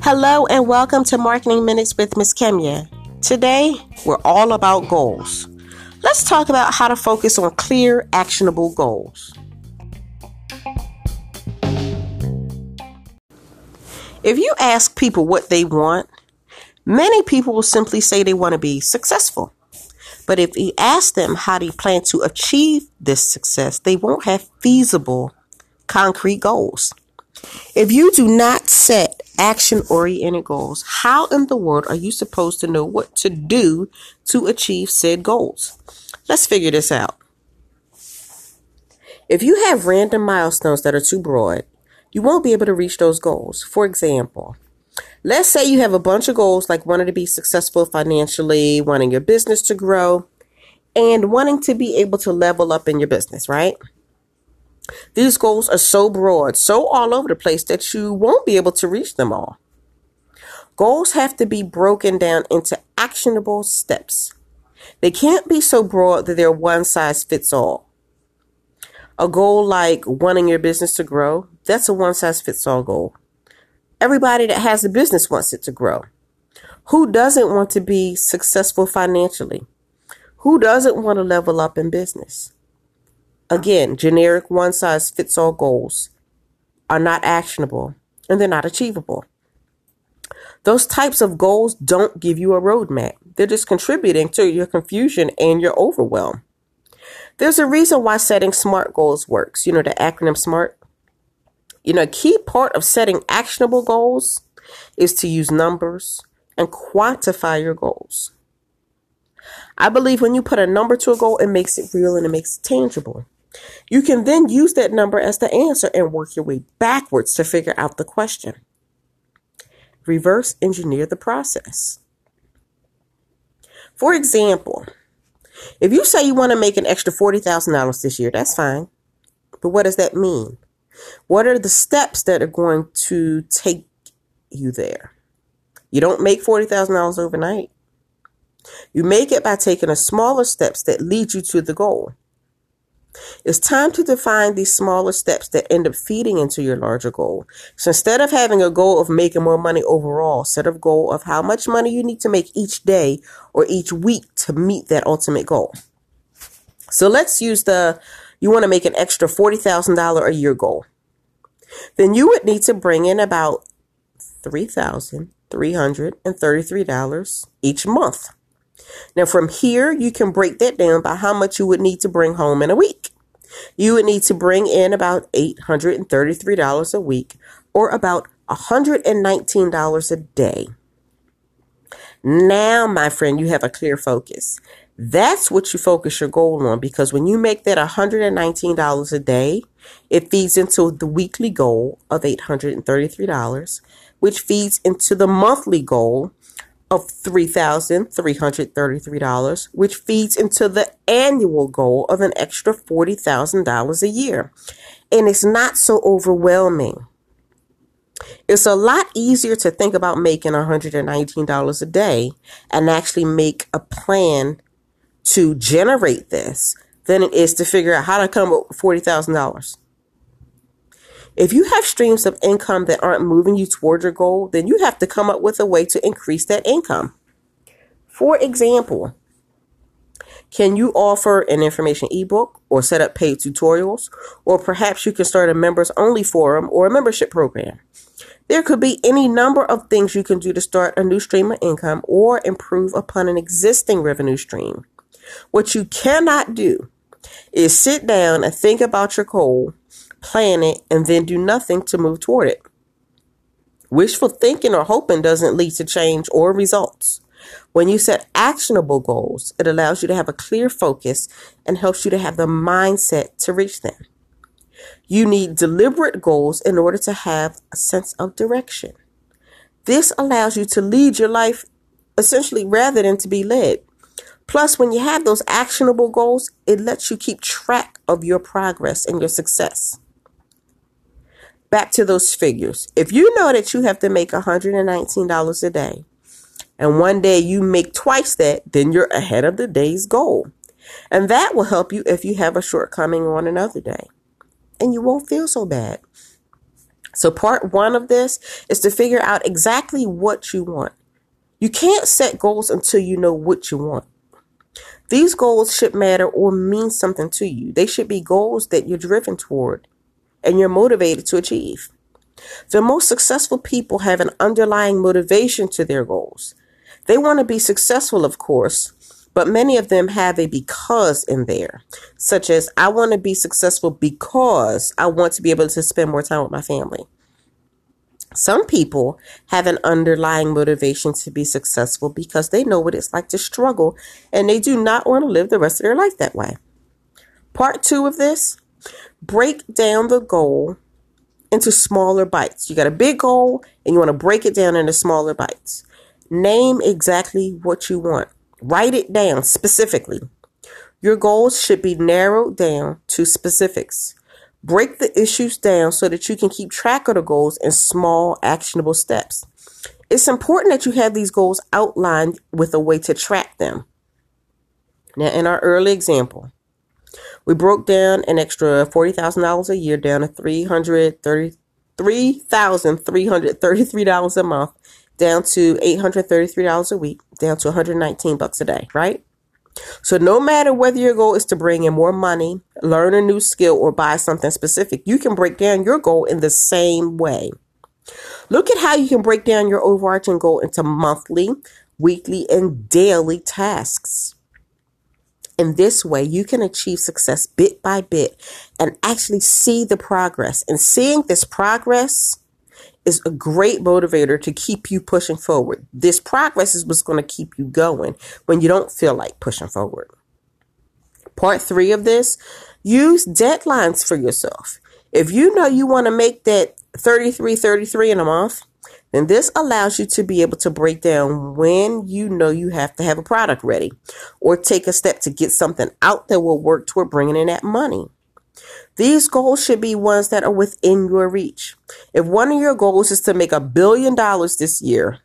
Hello and welcome to Marketing Minutes with Miss Kemia. Today, we're all about goals. Let's talk about how to focus on clear, actionable goals. If you ask people what they want, many people will simply say they want to be successful. But if you ask them how they plan to achieve this success, they won't have feasible, concrete goals. If you do not set action oriented goals, how in the world are you supposed to know what to do to achieve said goals? Let's figure this out. If you have random milestones that are too broad, you won't be able to reach those goals. For example, let's say you have a bunch of goals like wanting to be successful financially, wanting your business to grow, and wanting to be able to level up in your business, right? These goals are so broad, so all over the place that you won't be able to reach them all. Goals have to be broken down into actionable steps. They can't be so broad that they're one size fits all. A goal like wanting your business to grow, that's a one size fits all goal. Everybody that has a business wants it to grow. Who doesn't want to be successful financially? Who doesn't want to level up in business? Again, generic one size fits all goals are not actionable and they're not achievable. Those types of goals don't give you a roadmap. They're just contributing to your confusion and your overwhelm. There's a reason why setting SMART goals works. You know, the acronym SMART. You know, a key part of setting actionable goals is to use numbers and quantify your goals. I believe when you put a number to a goal, it makes it real and it makes it tangible. You can then use that number as the answer and work your way backwards to figure out the question. Reverse engineer the process. For example, if you say you want to make an extra $40,000 this year, that's fine. But what does that mean? What are the steps that are going to take you there? You don't make $40,000 overnight. You make it by taking a smaller steps that lead you to the goal. It's time to define these smaller steps that end up feeding into your larger goal. So instead of having a goal of making more money overall, set a goal of how much money you need to make each day or each week to meet that ultimate goal. So let's use the you want to make an extra $40,000 a year goal. Then you would need to bring in about $3,333 each month. Now, from here, you can break that down by how much you would need to bring home in a week. You would need to bring in about $833 a week or about $119 a day. Now, my friend, you have a clear focus. That's what you focus your goal on because when you make that $119 a day, it feeds into the weekly goal of $833, which feeds into the monthly goal of $3,333, which feeds into the annual goal of an extra $40,000 a year. And it's not so overwhelming. It's a lot easier to think about making $119 a day and actually make a plan to generate this than it is to figure out how to come up with $40,000. If you have streams of income that aren't moving you toward your goal, then you have to come up with a way to increase that income. For example, can you offer an information ebook or set up paid tutorials? Or perhaps you can start a members only forum or a membership program. There could be any number of things you can do to start a new stream of income or improve upon an existing revenue stream. What you cannot do is sit down and think about your goal plan it, and then do nothing to move toward it. Wishful thinking or hoping doesn't lead to change or results. When you set actionable goals, it allows you to have a clear focus and helps you to have the mindset to reach them. You need deliberate goals in order to have a sense of direction. This allows you to lead your life essentially rather than to be led. Plus, when you have those actionable goals, it lets you keep track of your progress and your success back to those figures. If you know that you have to make $119 a day and one day you make twice that, then you're ahead of the day's goal. And that will help you if you have a shortcoming on another day. and you won't feel so bad. So, part one of this is to figure out exactly what you want. You can't set goals until you know what you want. These goals should matter or mean something to you. They should be goals that you're driven toward and you're motivated to achieve. The most successful people have an underlying motivation to their goals. They want to be successful, of course, but many of them have a because in there, such as I want to be successful because I want to be able to spend more time with my family. Some people have an underlying motivation to be successful because they know what it's like to struggle and they do not want to live the rest of their life that way. Part two of this break down the goal into smaller bites. You got a big goal and you want to break it down into smaller bites. Name exactly what you want. Write it down specifically. Your goals should be narrowed down to specifics. Break the issues down so that you can keep track of the goals in small, actionable steps. It's important that you have these goals outlined with a way to track them. Now, in our early example, we broke down an extra $40,000 a year down to $333 a month, down to $833 a week, down to 119 bucks a day, right? So no matter whether your goal is to bring in more money, learn a new skill, or buy something specific, you can break down your goal in the same way. Look at how you can break down your overarching goal into monthly, weekly, and daily tasks. In this way, you can achieve success bit by bit and actually see the progress. And seeing this progress is a great motivator to keep you pushing forward. This progress is what's going to keep you going when you don't feel like pushing forward. Part three of this use deadlines for yourself. If you know you want to make that 33 33 in a month, then this allows you to be able to break down when you know you have to have a product ready or take a step to get something out that will work toward bringing in that money. These goals should be ones that are within your reach. If one of your goals is to make a billion dollars this year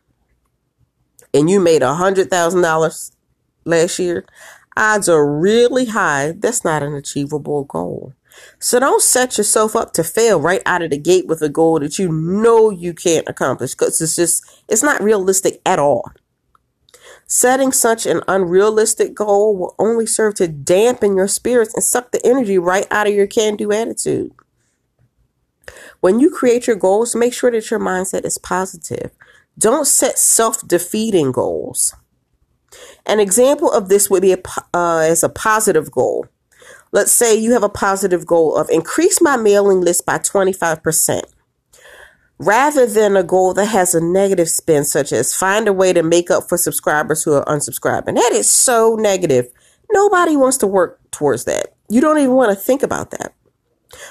and you made a hundred thousand dollars last year, odds are really high that's not an achievable goal. So don't set yourself up to fail right out of the gate with a goal that you know you can't accomplish because it's just, it's not realistic at all. Setting such an unrealistic goal will only serve to dampen your spirits and suck the energy right out of your can do attitude. When you create your goals, make sure that your mindset is positive. Don't set self defeating goals. An example of this would be a, uh, as a positive goal. Let's say you have a positive goal of increase my mailing list by 25% rather than a goal that has a negative spin, such as find a way to make up for subscribers who are unsubscribing. That is so negative. Nobody wants to work towards that. You don't even want to think about that.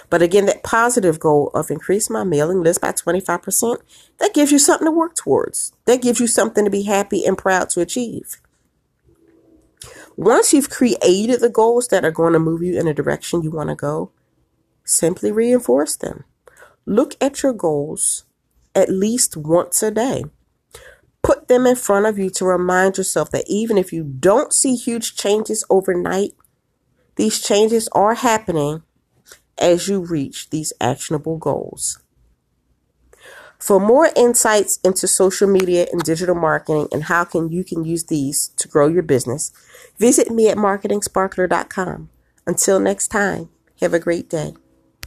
But again, that positive goal of increase my mailing list by 25%, that gives you something to work towards. That gives you something to be happy and proud to achieve. Once you've created the goals that are going to move you in a direction you want to go, simply reinforce them. Look at your goals at least once a day. Put them in front of you to remind yourself that even if you don't see huge changes overnight, these changes are happening as you reach these actionable goals. For more insights into social media and digital marketing and how can you can use these to grow your business, visit me at marketingsparkler.com. Until next time, have a great day.